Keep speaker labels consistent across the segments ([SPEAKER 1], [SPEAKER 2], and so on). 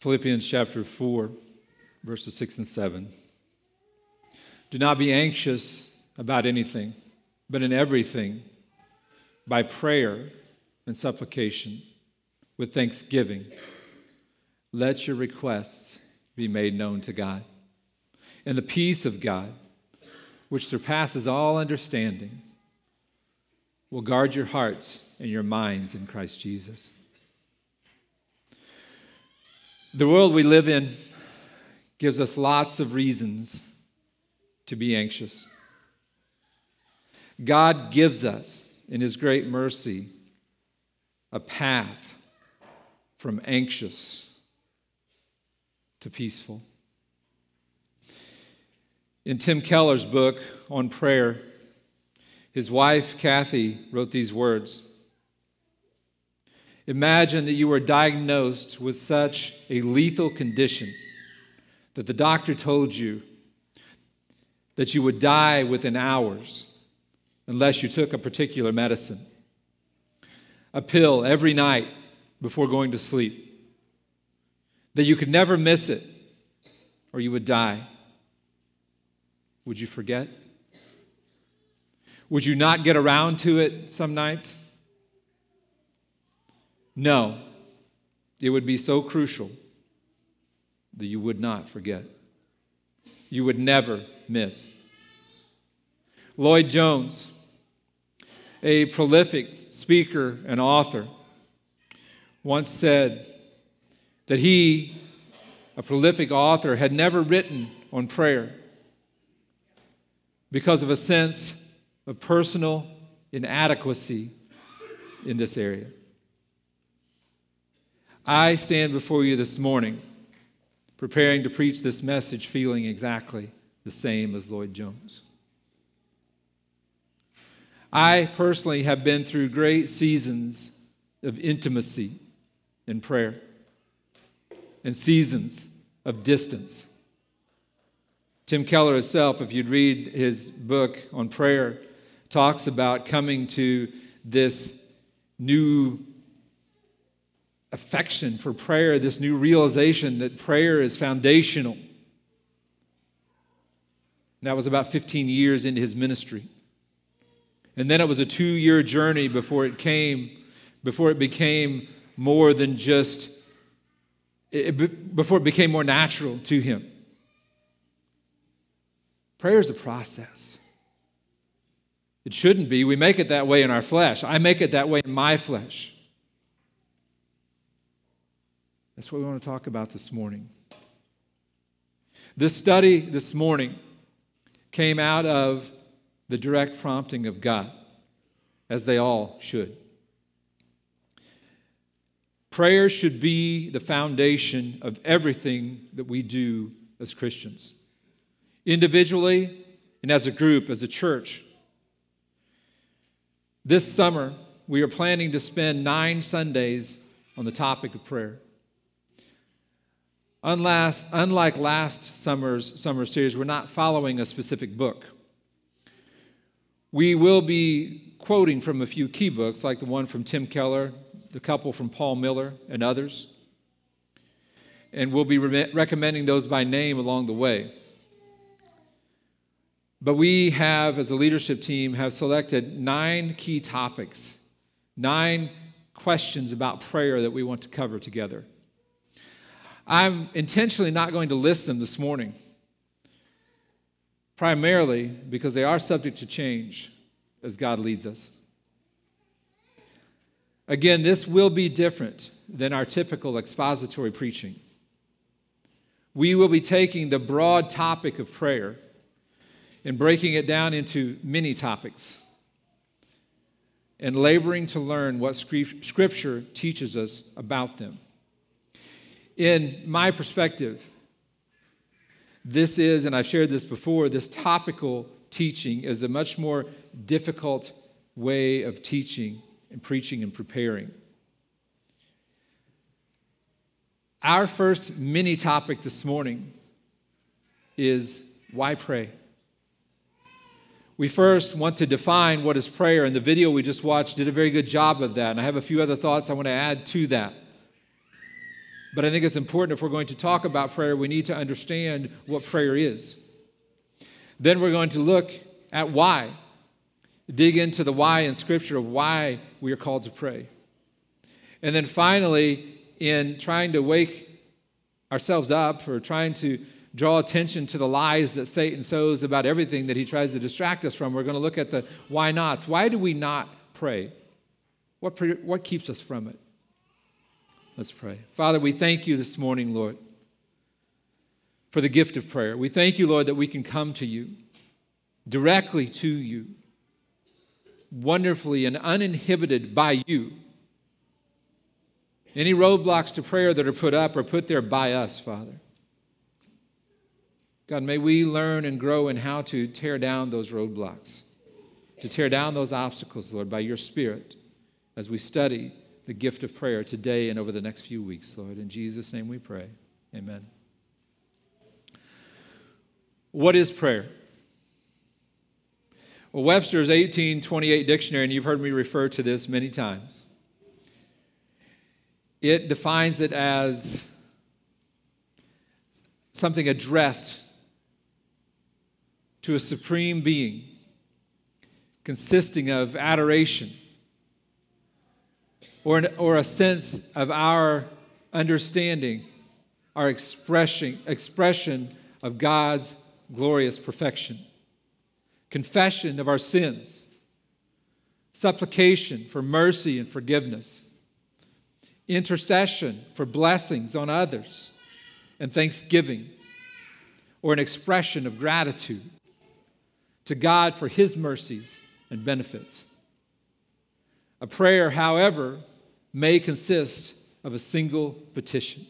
[SPEAKER 1] Philippians chapter 4, verses 6 and 7. Do not be anxious about anything, but in everything, by prayer and supplication, with thanksgiving, let your requests be made known to God. And the peace of God, which surpasses all understanding, will guard your hearts and your minds in Christ Jesus. The world we live in gives us lots of reasons to be anxious. God gives us, in His great mercy, a path from anxious to peaceful. In Tim Keller's book on prayer, his wife, Kathy, wrote these words Imagine that you were diagnosed with such a lethal condition that the doctor told you that you would die within hours unless you took a particular medicine, a pill every night before going to sleep, that you could never miss it or you would die. Would you forget? Would you not get around to it some nights? No, it would be so crucial that you would not forget. You would never miss. Lloyd Jones, a prolific speaker and author, once said that he, a prolific author, had never written on prayer because of a sense of personal inadequacy in this area. I stand before you this morning, preparing to preach this message, feeling exactly the same as Lloyd Jones. I personally have been through great seasons of intimacy in prayer and seasons of distance. Tim Keller himself, if you'd read his book on prayer, talks about coming to this new affection for prayer, this new realization that prayer is foundational. And that was about 15 years into his ministry. And then it was a two year journey before it came, before it became more than just, it, before it became more natural to him. Prayer is a process. It shouldn't be. We make it that way in our flesh. I make it that way in my flesh. That's what we want to talk about this morning. This study this morning came out of the direct prompting of God, as they all should. Prayer should be the foundation of everything that we do as Christians, individually and as a group, as a church. This summer, we are planning to spend nine Sundays on the topic of prayer. Unlike last summer's summer series, we're not following a specific book. We will be quoting from a few key books, like the one from Tim Keller, the couple from Paul Miller, and others. And we'll be re- recommending those by name along the way. But we have, as a leadership team, have selected nine key topics, nine questions about prayer that we want to cover together. I'm intentionally not going to list them this morning, primarily because they are subject to change as God leads us. Again, this will be different than our typical expository preaching. We will be taking the broad topic of prayer and breaking it down into many topics and laboring to learn what Scripture teaches us about them. In my perspective, this is, and I've shared this before, this topical teaching is a much more difficult way of teaching and preaching and preparing. Our first mini topic this morning is why pray? We first want to define what is prayer, and the video we just watched did a very good job of that. And I have a few other thoughts I want to add to that. But I think it's important if we're going to talk about prayer, we need to understand what prayer is. Then we're going to look at why, dig into the why in Scripture of why we are called to pray. And then finally, in trying to wake ourselves up or trying to draw attention to the lies that Satan sows about everything that he tries to distract us from, we're going to look at the why nots. Why do we not pray? What, what keeps us from it? Let's pray. Father, we thank you this morning, Lord, for the gift of prayer. We thank you, Lord, that we can come to you, directly to you, wonderfully and uninhibited by you. Any roadblocks to prayer that are put up are put there by us, Father. God, may we learn and grow in how to tear down those roadblocks, to tear down those obstacles, Lord, by your Spirit as we study the gift of prayer today and over the next few weeks, Lord. In Jesus' name we pray. Amen. What is prayer? Well, Webster's 1828 dictionary, and you've heard me refer to this many times, it defines it as something addressed to a supreme being, consisting of adoration or, an, or a sense of our understanding, our expression, expression of God's glorious perfection, confession of our sins, supplication for mercy and forgiveness, intercession for blessings on others, and thanksgiving, or an expression of gratitude to God for his mercies and benefits. A prayer, however, may consist of a single petition.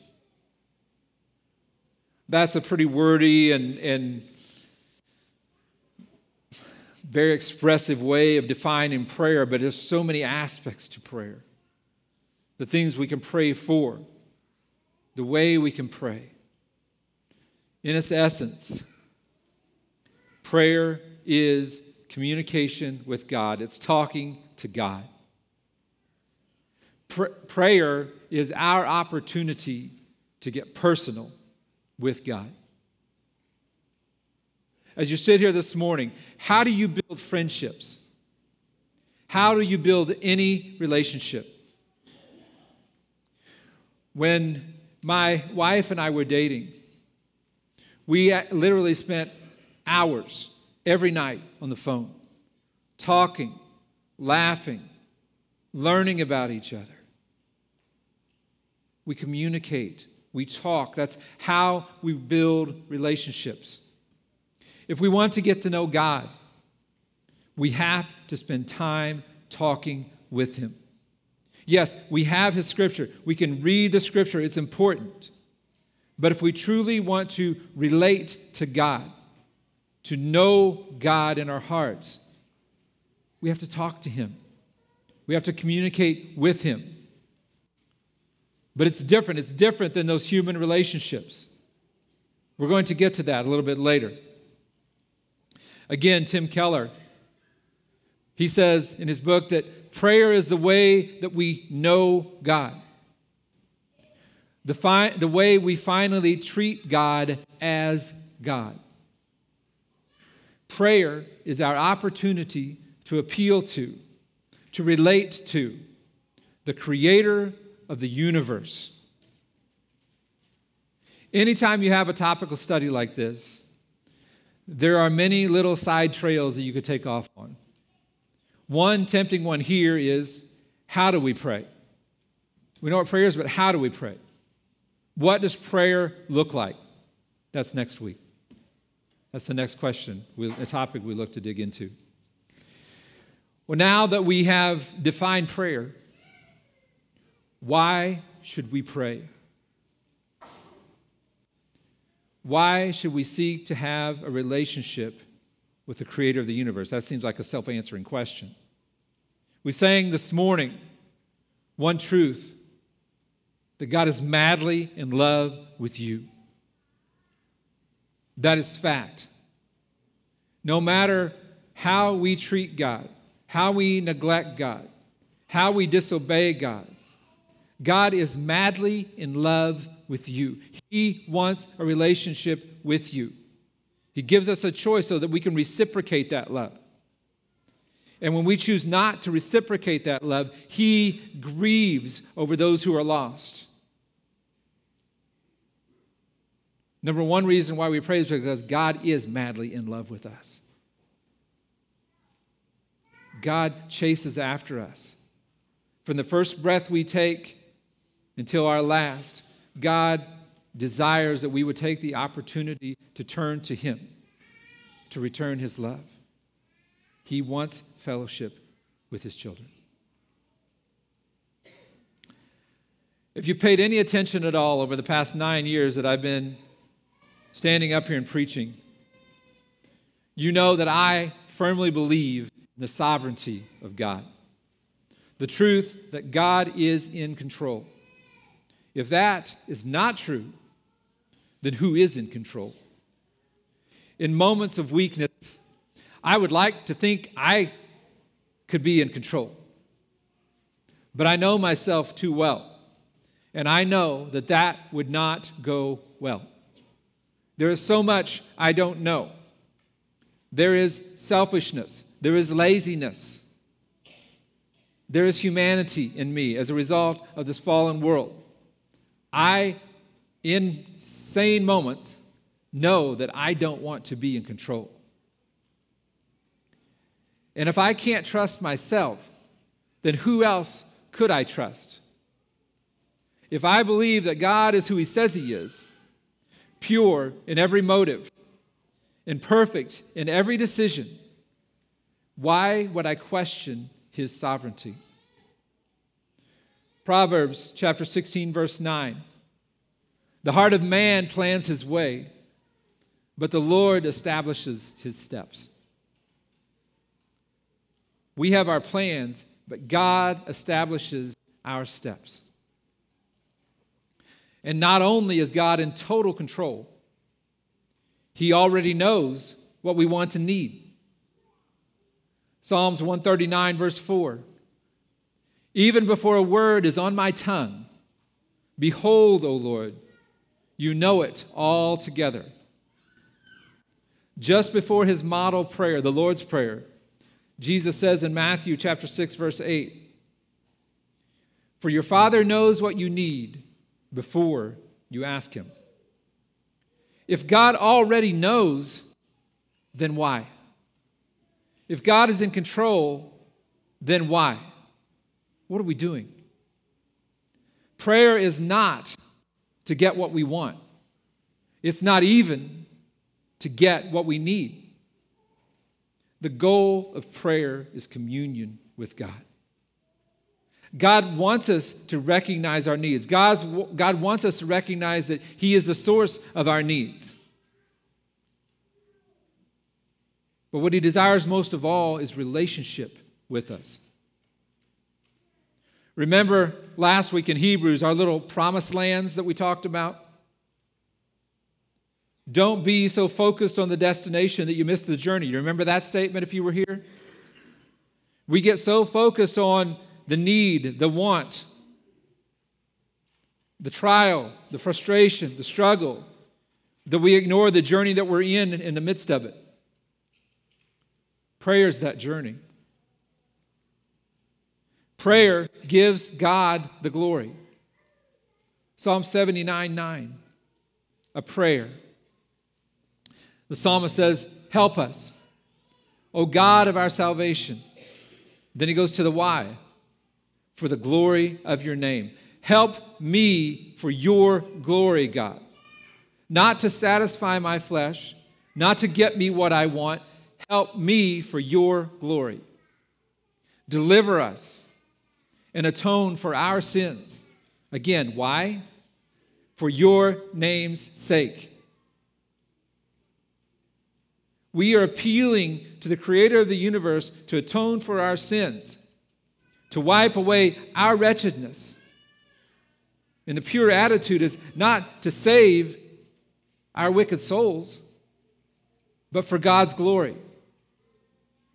[SPEAKER 1] That's a pretty wordy and, and very expressive way of defining prayer, but there's so many aspects to prayer. The things we can pray for, the way we can pray. In its essence, prayer is communication with God, it's talking to God. Pr- prayer is our opportunity to get personal with God. As you sit here this morning, how do you build friendships? How do you build any relationship? When my wife and I were dating, we literally spent hours every night on the phone, talking, laughing, learning about each other. We communicate, we talk. That's how we build relationships. If we want to get to know God, we have to spend time talking with Him. Yes, we have His Scripture. We can read the Scripture, it's important. But if we truly want to relate to God, to know God in our hearts, we have to talk to Him. We have to communicate with Him. But it's different. It's different than those human relationships. We're going to get to that a little bit later. Again, Tim Keller, he says in his book that prayer is the way that we know God, the, fi- the way we finally treat God as God. Prayer is our opportunity to appeal to, to relate to the creator of the universe. Anytime you have a topical study like this, there are many little side trails that you could take off on. One tempting one here is how do we pray? We know what prayer is, but how do we pray? What does prayer look like? That's next week. That's the next question, a topic we look to dig into. Well, now that we have defined prayer, why should we pray? Why should we seek to have a relationship with the creator of the universe? That seems like a self answering question. We sang this morning one truth that God is madly in love with you. That is fact. No matter how we treat God, how we neglect God, how we disobey God, God is madly in love with you. He wants a relationship with you. He gives us a choice so that we can reciprocate that love. And when we choose not to reciprocate that love, He grieves over those who are lost. Number one reason why we pray is because God is madly in love with us. God chases after us. From the first breath we take until our last, God desires that we would take the opportunity to turn to Him, to return His love. He wants fellowship with His children. If you paid any attention at all over the past nine years that I've been standing up here and preaching, you know that I firmly believe in the sovereignty of God. The truth that God is in control. If that is not true, then who is in control? In moments of weakness, I would like to think I could be in control. But I know myself too well. And I know that that would not go well. There is so much I don't know. There is selfishness. There is laziness. There is humanity in me as a result of this fallen world. I, in sane moments, know that I don't want to be in control. And if I can't trust myself, then who else could I trust? If I believe that God is who He says He is, pure in every motive, and perfect in every decision, why would I question His sovereignty? Proverbs chapter 16, verse 9. The heart of man plans his way, but the Lord establishes his steps. We have our plans, but God establishes our steps. And not only is God in total control, He already knows what we want to need. Psalms 139, verse 4 Even before a word is on my tongue, behold, O Lord, you know it all together. Just before his model prayer, the Lord's Prayer, Jesus says in Matthew chapter 6 verse 8, "For your Father knows what you need before you ask him." If God already knows, then why? If God is in control, then why? What are we doing? Prayer is not to get what we want, it's not even to get what we need. The goal of prayer is communion with God. God wants us to recognize our needs. God's, God wants us to recognize that He is the source of our needs. But what He desires most of all is relationship with us. Remember last week in Hebrews, our little promised lands that we talked about? Don't be so focused on the destination that you miss the journey. You remember that statement if you were here? We get so focused on the need, the want, the trial, the frustration, the struggle, that we ignore the journey that we're in in the midst of it. Prayer is that journey. Prayer gives God the glory. Psalm 79 9, a prayer. The psalmist says, Help us, O God of our salvation. Then he goes to the why for the glory of your name. Help me for your glory, God. Not to satisfy my flesh, not to get me what I want. Help me for your glory. Deliver us and atone for our sins. Again, why? For your name's sake. We are appealing to the creator of the universe to atone for our sins, to wipe away our wretchedness. And the pure attitude is not to save our wicked souls, but for God's glory.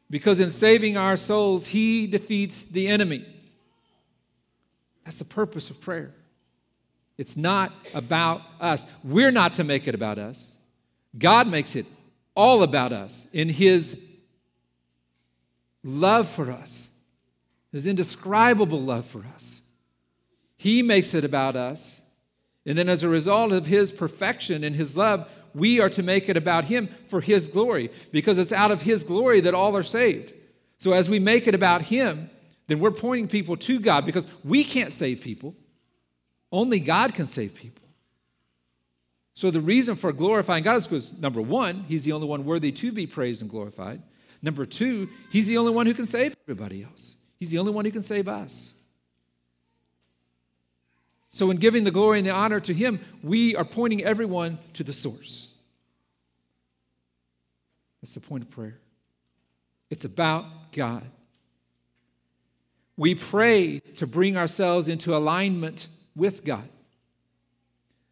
[SPEAKER 1] Because in saving our souls, He defeats the enemy. That's the purpose of prayer. It's not about us. We're not to make it about us. God makes it all about us in His love for us, His indescribable love for us. He makes it about us. And then, as a result of His perfection and His love, we are to make it about Him for His glory, because it's out of His glory that all are saved. So, as we make it about Him, then we're pointing people to God because we can't save people. Only God can save people. So the reason for glorifying God is because, number one, He's the only one worthy to be praised and glorified. Number two, He's the only one who can save everybody else. He's the only one who can save us. So, in giving the glory and the honor to Him, we are pointing everyone to the source. That's the point of prayer. It's about God. We pray to bring ourselves into alignment with God.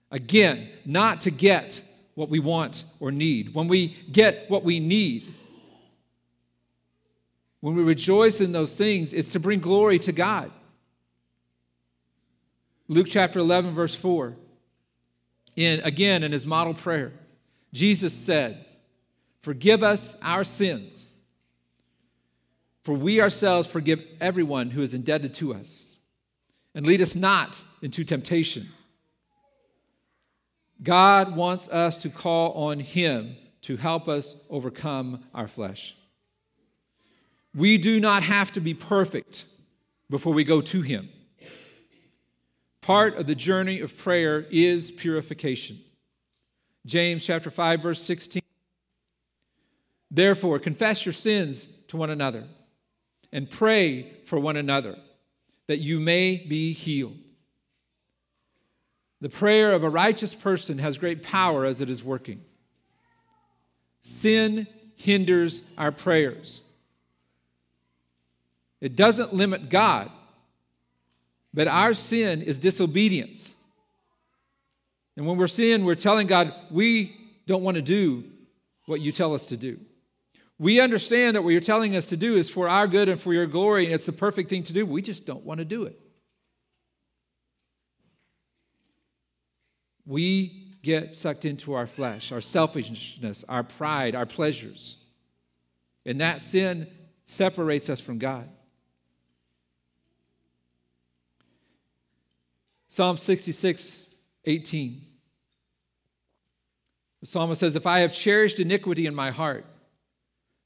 [SPEAKER 1] Again, not to get what we want or need. When we get what we need, when we rejoice in those things, it's to bring glory to God. Luke chapter 11, verse 4. In, again, in his model prayer, Jesus said, Forgive us our sins, for we ourselves forgive everyone who is indebted to us. And lead us not into temptation God wants us to call on Him to help us overcome our flesh. We do not have to be perfect before we go to Him. Part of the journey of prayer is purification. James chapter 5 verse 16. Therefore confess your sins to one another and pray for one another that you may be healed. The prayer of a righteous person has great power as it is working. Sin hinders our prayers. It doesn't limit God, but our sin is disobedience. And when we're sin, we're telling God, we don't want to do what you tell us to do. We understand that what you're telling us to do is for our good and for your glory, and it's the perfect thing to do. We just don't want to do it. we get sucked into our flesh, our selfishness, our pride, our pleasures. And that sin separates us from God. Psalm 66, 18. The psalmist says, If I have cherished iniquity in my heart,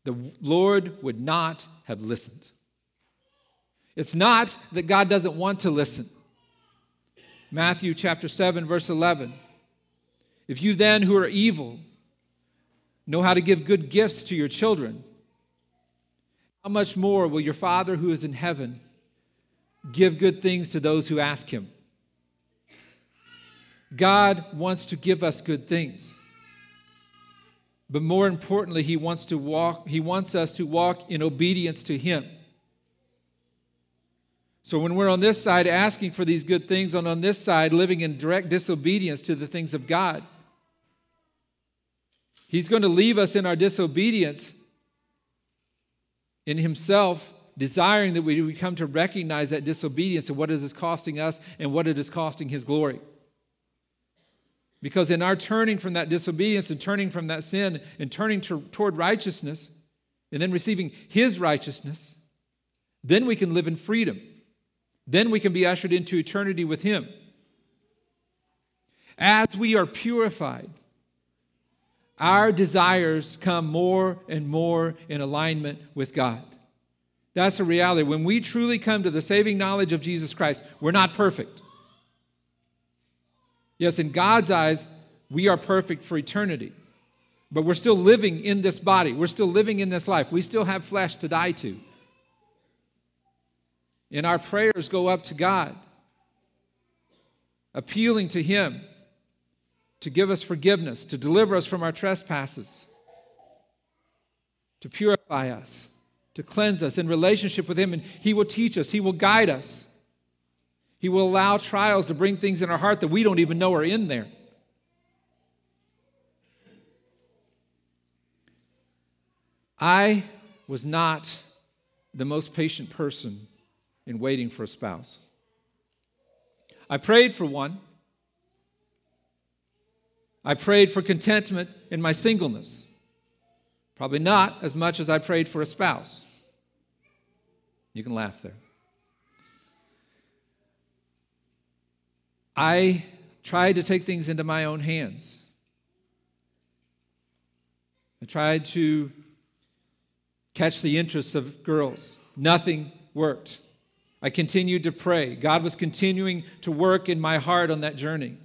[SPEAKER 1] the Lord would not have listened. It's not that God doesn't want to listen. Matthew chapter 7, verse 11. If you then, who are evil, know how to give good gifts to your children, how much more will your Father who is in heaven give good things to those who ask him? God wants to give us good things. But more importantly, he wants to walk he wants us to walk in obedience to him. So when we're on this side asking for these good things, and on this side living in direct disobedience to the things of God, He's going to leave us in our disobedience in Himself, desiring that we come to recognize that disobedience and what it is costing us and what it is costing His glory. Because in our turning from that disobedience and turning from that sin and turning to, toward righteousness and then receiving His righteousness, then we can live in freedom. Then we can be ushered into eternity with Him. As we are purified, our desires come more and more in alignment with God. That's a reality. When we truly come to the saving knowledge of Jesus Christ, we're not perfect. Yes, in God's eyes, we are perfect for eternity. But we're still living in this body. We're still living in this life. We still have flesh to die to and our prayers go up to God, appealing to Him to give us forgiveness, to deliver us from our trespasses, to purify us, to cleanse us in relationship with Him. And He will teach us, He will guide us. He will allow trials to bring things in our heart that we don't even know are in there. I was not the most patient person in waiting for a spouse. I prayed for one. I prayed for contentment in my singleness. Probably not as much as I prayed for a spouse. You can laugh there. I tried to take things into my own hands. I tried to catch the interests of girls. Nothing worked. I continued to pray. God was continuing to work in my heart on that journey.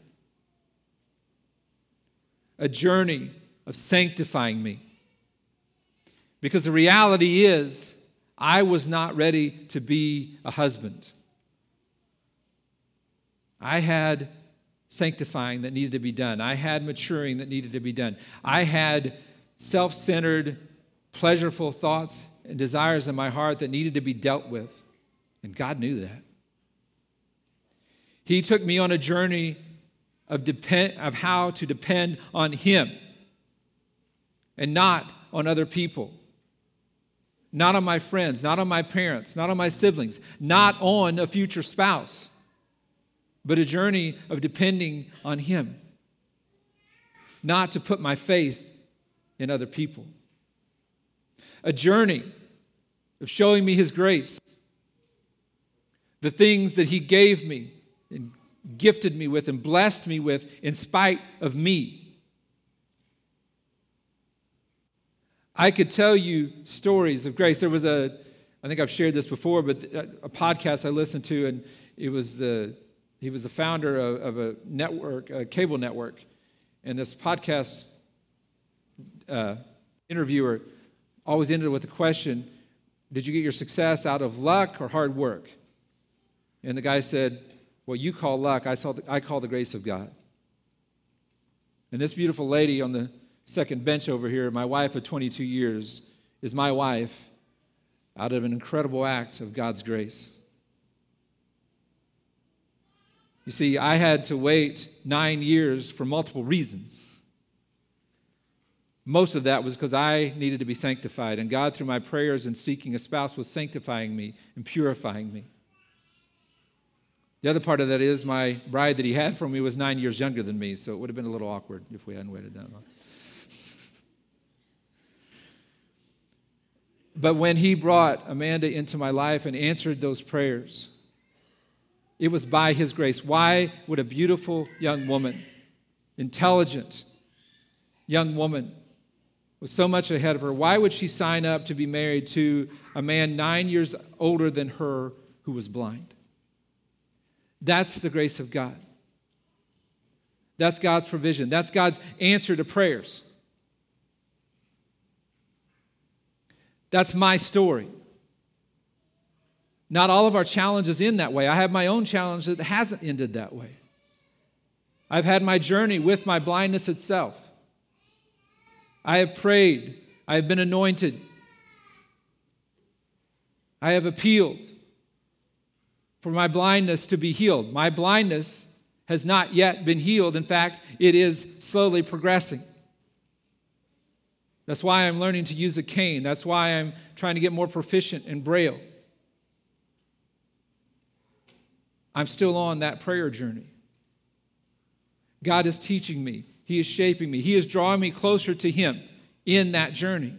[SPEAKER 1] A journey of sanctifying me. Because the reality is, I was not ready to be a husband. I had sanctifying that needed to be done. I had maturing that needed to be done. I had self centered, pleasureful thoughts and desires in my heart that needed to be dealt with. And God knew that. He took me on a journey of, depend, of how to depend on Him and not on other people not on my friends, not on my parents, not on my siblings, not on a future spouse, but a journey of depending on Him, not to put my faith in other people. A journey of showing me His grace, the things that He gave me and gifted me with and blessed me with in spite of me I could tell you stories of grace. There was a, I think I've shared this before, but a podcast I listened to, and it was the, he was the founder of, of a network, a cable network. And this podcast uh, interviewer always ended with the question Did you get your success out of luck or hard work? And the guy said, What you call luck, I, saw the, I call the grace of God. And this beautiful lady on the second bench over here, my wife of 22 years, is my wife out of an incredible act of God's grace. You see, I had to wait nine years for multiple reasons. Most of that was because I needed to be sanctified, and God, through my prayers and seeking a spouse, was sanctifying me and purifying me. The other part of that is my bride that he had for me was nine years younger than me, so it would have been a little awkward if we hadn't waited that long. But when he brought Amanda into my life and answered those prayers, it was by his grace. Why would a beautiful young woman, intelligent young woman, with so much ahead of her, why would she sign up to be married to a man nine years older than her who was blind? That's the grace of God. That's God's provision. That's God's answer to prayers. That's my story. Not all of our challenges end that way. I have my own challenge that hasn't ended that way. I've had my journey with my blindness itself. I have prayed. I have been anointed. I have appealed for my blindness to be healed. My blindness has not yet been healed. In fact, it is slowly progressing. That's why I'm learning to use a cane. That's why I'm trying to get more proficient in Braille. I'm still on that prayer journey. God is teaching me, He is shaping me, He is drawing me closer to Him in that journey.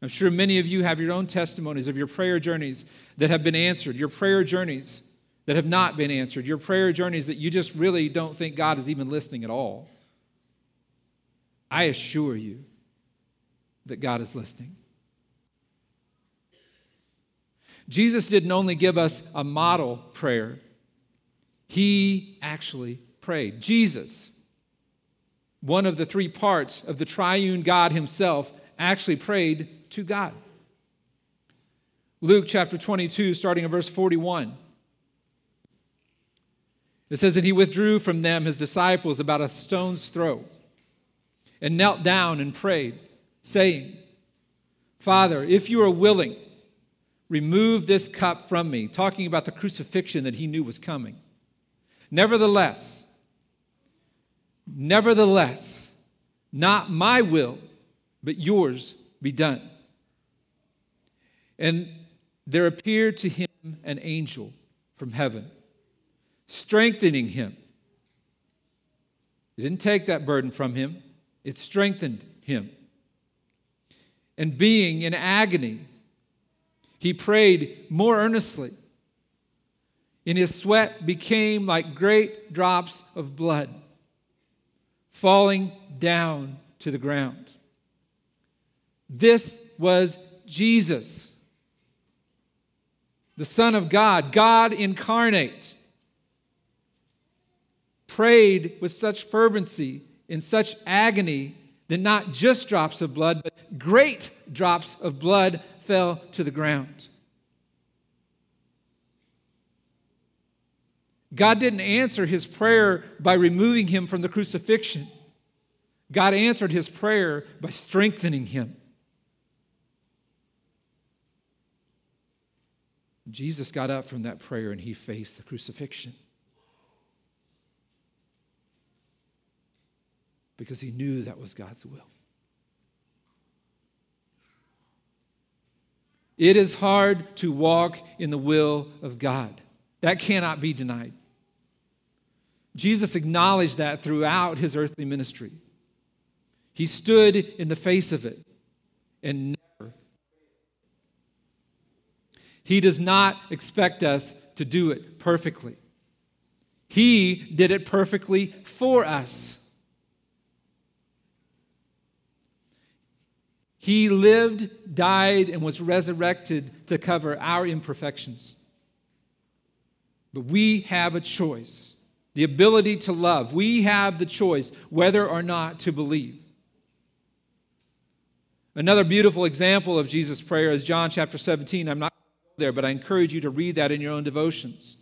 [SPEAKER 1] I'm sure many of you have your own testimonies of your prayer journeys that have been answered, your prayer journeys that have not been answered, your prayer journeys that you just really don't think God is even listening at all. I assure you that God is listening. Jesus didn't only give us a model prayer, he actually prayed. Jesus, one of the three parts of the triune God himself, actually prayed to God. Luke chapter 22, starting in verse 41. It says that he withdrew from them, his disciples, about a stone's throw and knelt down and prayed, saying, Father, if you are willing, remove this cup from me, talking about the crucifixion that he knew was coming. Nevertheless, nevertheless, not my will, but yours be done. And there appeared to him an angel from heaven, strengthening him. It didn't take that burden from him, it strengthened him. And being in agony, he prayed more earnestly. And his sweat became like great drops of blood falling down to the ground. This was Jesus, the Son of God, God incarnate, prayed with such fervency, in such agony, that not just drops of blood, but great drops of blood fell to the ground. God didn't answer his prayer by removing him from the crucifixion. God answered his prayer by strengthening him. Jesus got up from that prayer and he faced the crucifixion. Because he knew that was God's will. It is hard to walk in the will of God. That cannot be denied. Jesus acknowledged that throughout his earthly ministry. He stood in the face of it and never. He does not expect us to do it perfectly. He did it perfectly for us. He lived, died, and was resurrected to cover our imperfections. But we have a choice the ability to love. We have the choice whether or not to believe. Another beautiful example of Jesus' prayer is John chapter 17. I'm not there, but I encourage you to read that in your own devotions.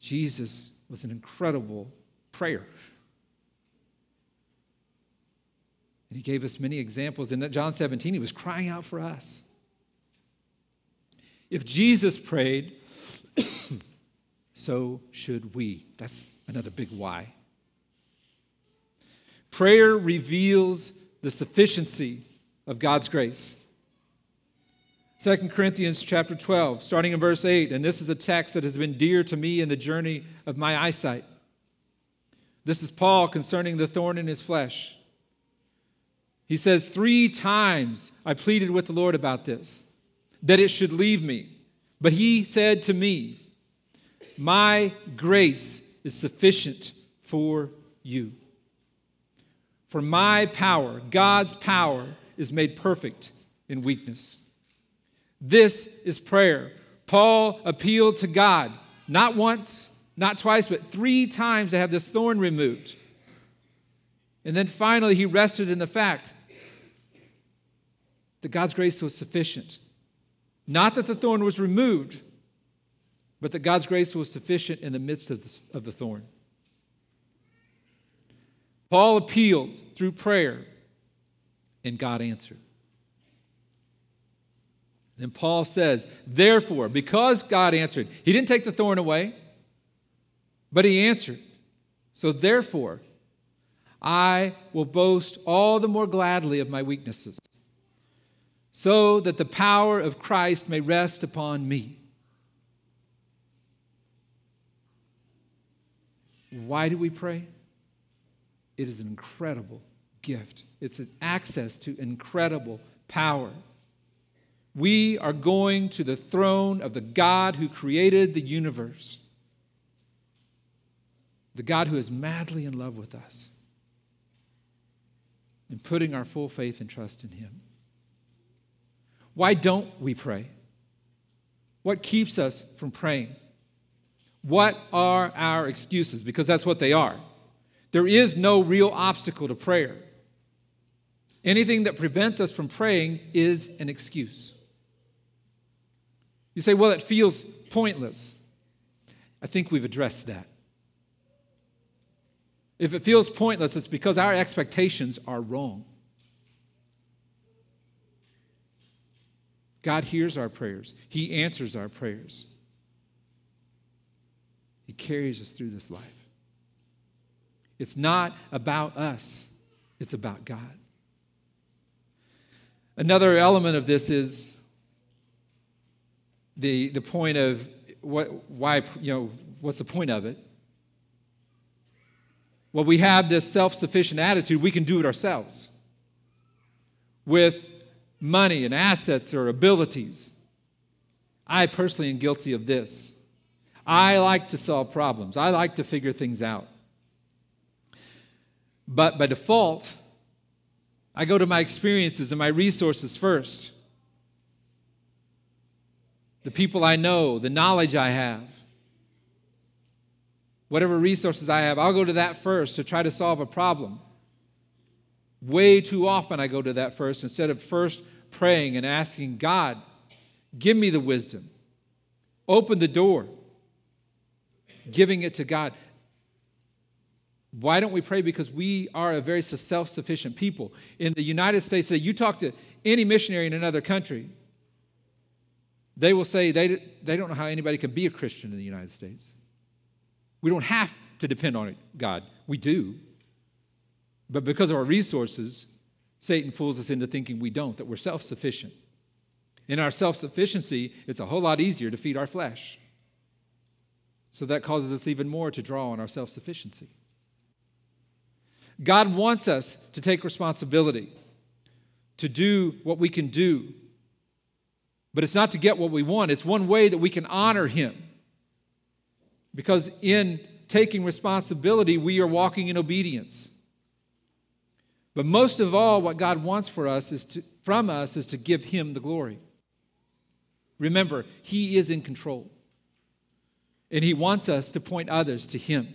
[SPEAKER 1] Jesus was an incredible prayer. And he gave us many examples. In John 17, he was crying out for us. If Jesus prayed, so should we. That's another big why. Prayer reveals the sufficiency of God's grace. 2 Corinthians chapter 12, starting in verse 8, and this is a text that has been dear to me in the journey of my eyesight. This is Paul concerning the thorn in his flesh. He says, Three times I pleaded with the Lord about this, that it should leave me. But he said to me, My grace is sufficient for you. For my power, God's power, is made perfect in weakness. This is prayer. Paul appealed to God, not once, not twice, but three times to have this thorn removed. And then finally, he rested in the fact that God's grace was sufficient. Not that the thorn was removed, but that God's grace was sufficient in the midst of the, of the thorn. Paul appealed through prayer and God answered. Then Paul says, therefore, because God answered, he didn't take the thorn away, but he answered. So therefore, I will boast all the more gladly of my weaknesses, so that the power of Christ may rest upon me. Why do we pray? It is an incredible gift. It's an access to incredible power. We are going to the throne of the God who created the universe, the God who is madly in love with us, and putting our full faith and trust in Him. Why don't we pray? What keeps us from praying? What are our excuses? Because that's what they are. There is no real obstacle to prayer. Anything that prevents us from praying is an excuse. You say, well, it feels pointless. I think we've addressed that. If it feels pointless, it's because our expectations are wrong. God hears our prayers, He answers our prayers, He carries us through this life. It's not about us, it's about God. Another element of this is the, the point of what, why, you know, what's the point of it? Well, we have this self sufficient attitude, we can do it ourselves with money and assets or abilities. I personally am guilty of this. I like to solve problems, I like to figure things out. But by default, I go to my experiences and my resources first. The people I know, the knowledge I have, whatever resources I have, I'll go to that first to try to solve a problem. Way too often I go to that first instead of first praying and asking God, give me the wisdom, open the door, giving it to God. Why don't we pray? Because we are a very self sufficient people. In the United States, you talk to any missionary in another country, they will say they, they don't know how anybody can be a Christian in the United States. We don't have to depend on God. We do. But because of our resources, Satan fools us into thinking we don't, that we're self sufficient. In our self sufficiency, it's a whole lot easier to feed our flesh. So that causes us even more to draw on our self sufficiency. God wants us to take responsibility, to do what we can do. But it's not to get what we want, it's one way that we can honor Him. Because in taking responsibility, we are walking in obedience. But most of all, what God wants for us is to, from us is to give Him the glory. Remember, He is in control. And He wants us to point others to Him.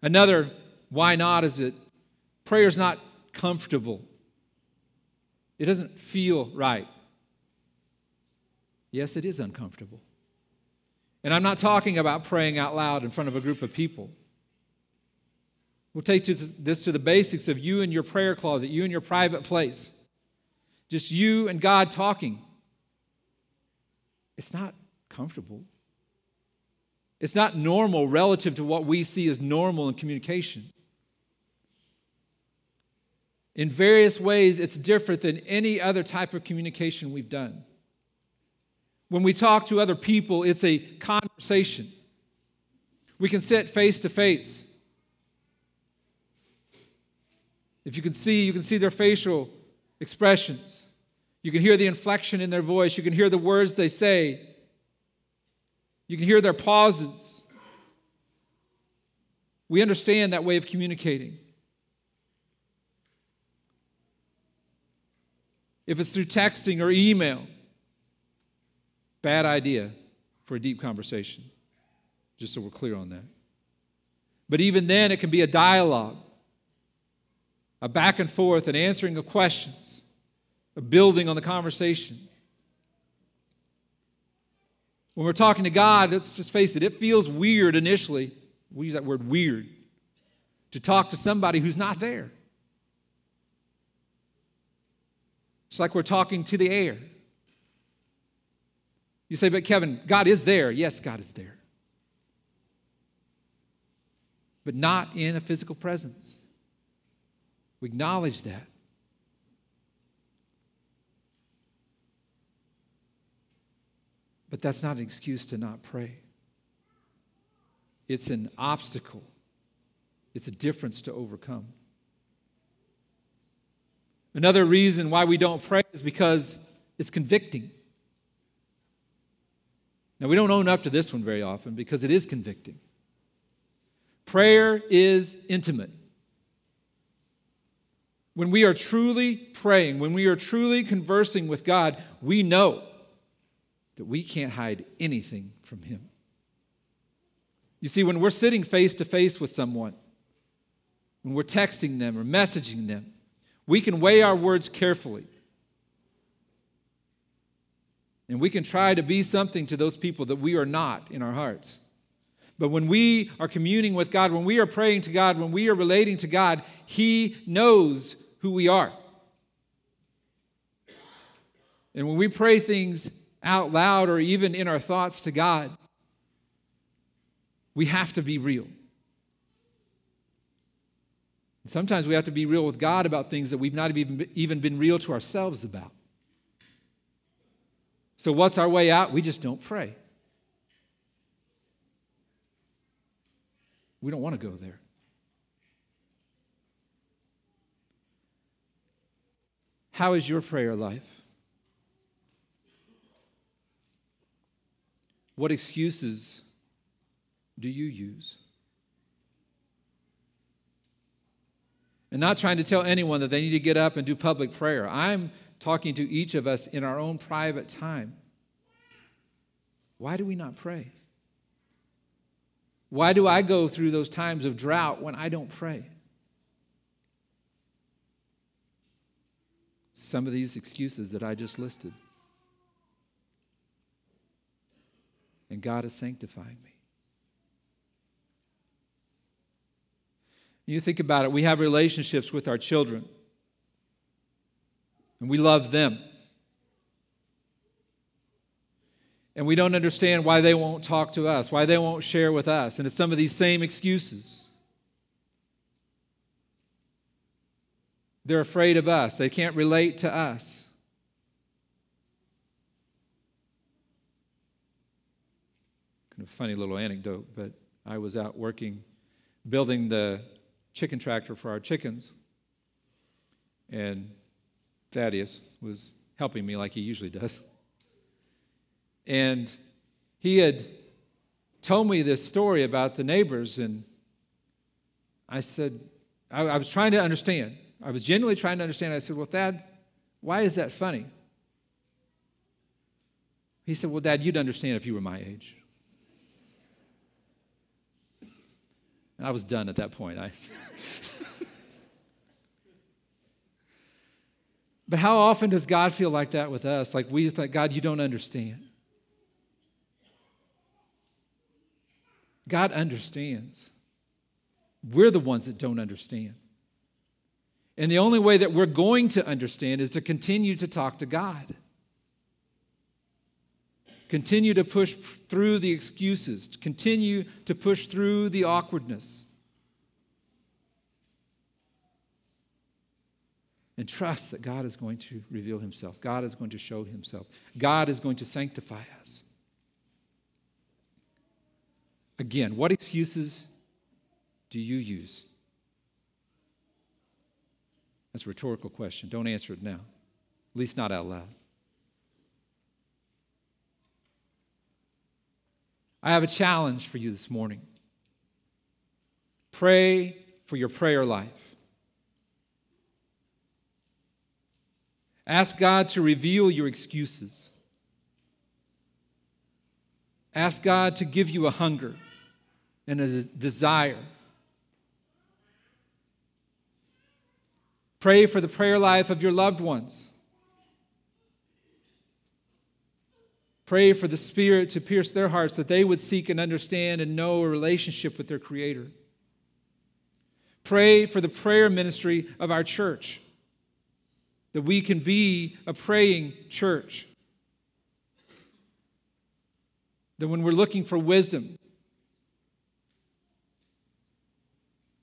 [SPEAKER 1] Another why not is that prayer is not comfortable. It doesn't feel right. Yes, it is uncomfortable. And I'm not talking about praying out loud in front of a group of people. We'll take this to the basics of you and your prayer closet, you and your private place. Just you and God talking. It's not comfortable. It's not normal relative to what we see as normal in communication. In various ways, it's different than any other type of communication we've done. When we talk to other people, it's a conversation. We can sit face to face. If you can see, you can see their facial expressions. You can hear the inflection in their voice. You can hear the words they say. You can hear their pauses. We understand that way of communicating. If it's through texting or email, Bad idea for a deep conversation, just so we're clear on that. But even then, it can be a dialogue, a back and forth, an answering of questions, a building on the conversation. When we're talking to God, let's just face it, it feels weird initially. We use that word weird to talk to somebody who's not there. It's like we're talking to the air. You say, but Kevin, God is there. Yes, God is there. But not in a physical presence. We acknowledge that. But that's not an excuse to not pray. It's an obstacle, it's a difference to overcome. Another reason why we don't pray is because it's convicting. Now, we don't own up to this one very often because it is convicting. Prayer is intimate. When we are truly praying, when we are truly conversing with God, we know that we can't hide anything from Him. You see, when we're sitting face to face with someone, when we're texting them or messaging them, we can weigh our words carefully and we can try to be something to those people that we are not in our hearts. But when we are communing with God, when we are praying to God, when we are relating to God, He knows who we are. And when we pray things out loud or even in our thoughts to God, we have to be real. Sometimes we have to be real with God about things that we've not even, even been real to ourselves about. So, what's our way out? We just don't pray. We don't want to go there. How is your prayer life? What excuses do you use? And not trying to tell anyone that they need to get up and do public prayer. I'm talking to each of us in our own private time. Why do we not pray? Why do I go through those times of drought when I don't pray? Some of these excuses that I just listed. And God is sanctifying me. You think about it, we have relationships with our children, and we love them. And we don't understand why they won't talk to us, why they won't share with us. And it's some of these same excuses. They're afraid of us, they can't relate to us. Kind of funny little anecdote, but I was out working, building the chicken tractor for our chickens. And Thaddeus was helping me like he usually does. And he had told me this story about the neighbors, and I said, I, I was trying to understand. I was genuinely trying to understand. I said, Well, Thad, why is that funny? He said, Well, Dad, you'd understand if you were my age. And I was done at that point. I but how often does God feel like that with us? Like we just think, God, you don't understand. God understands. We're the ones that don't understand. And the only way that we're going to understand is to continue to talk to God. Continue to push through the excuses, continue to push through the awkwardness. And trust that God is going to reveal himself. God is going to show himself. God is going to sanctify us. Again, what excuses do you use? That's a rhetorical question. Don't answer it now, at least not out loud. I have a challenge for you this morning. Pray for your prayer life. Ask God to reveal your excuses. Ask God to give you a hunger and a desire. Pray for the prayer life of your loved ones. Pray for the Spirit to pierce their hearts that they would seek and understand and know a relationship with their Creator. Pray for the prayer ministry of our church, that we can be a praying church. That when we're looking for wisdom,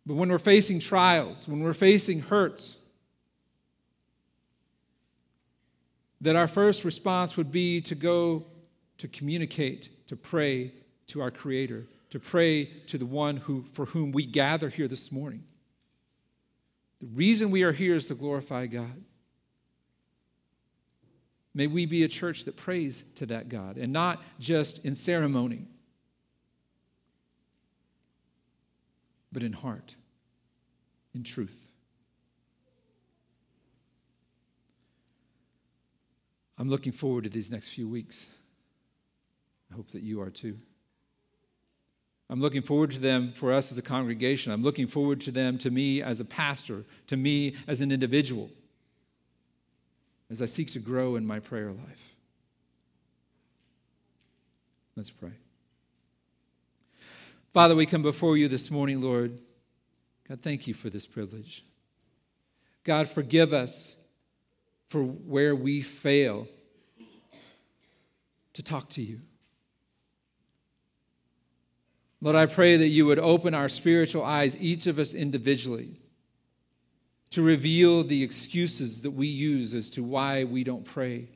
[SPEAKER 1] but when we're facing trials, when we're facing hurts, that our first response would be to go to communicate, to pray to our Creator, to pray to the one who, for whom we gather here this morning. The reason we are here is to glorify God. May we be a church that prays to that God and not just in ceremony, but in heart, in truth. I'm looking forward to these next few weeks. I hope that you are too. I'm looking forward to them for us as a congregation. I'm looking forward to them to me as a pastor, to me as an individual, as I seek to grow in my prayer life. Let's pray. Father, we come before you this morning, Lord. God, thank you for this privilege. God, forgive us for where we fail to talk to you. Lord, I pray that you would open our spiritual eyes, each of us individually, to reveal the excuses that we use as to why we don't pray.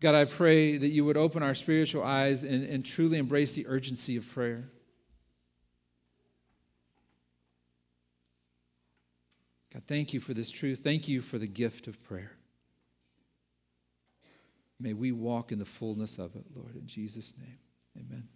[SPEAKER 1] God, I pray that you would open our spiritual eyes and, and truly embrace the urgency of prayer. God, thank you for this truth. Thank you for the gift of prayer. May we walk in the fullness of it, Lord, in Jesus' name. Amen.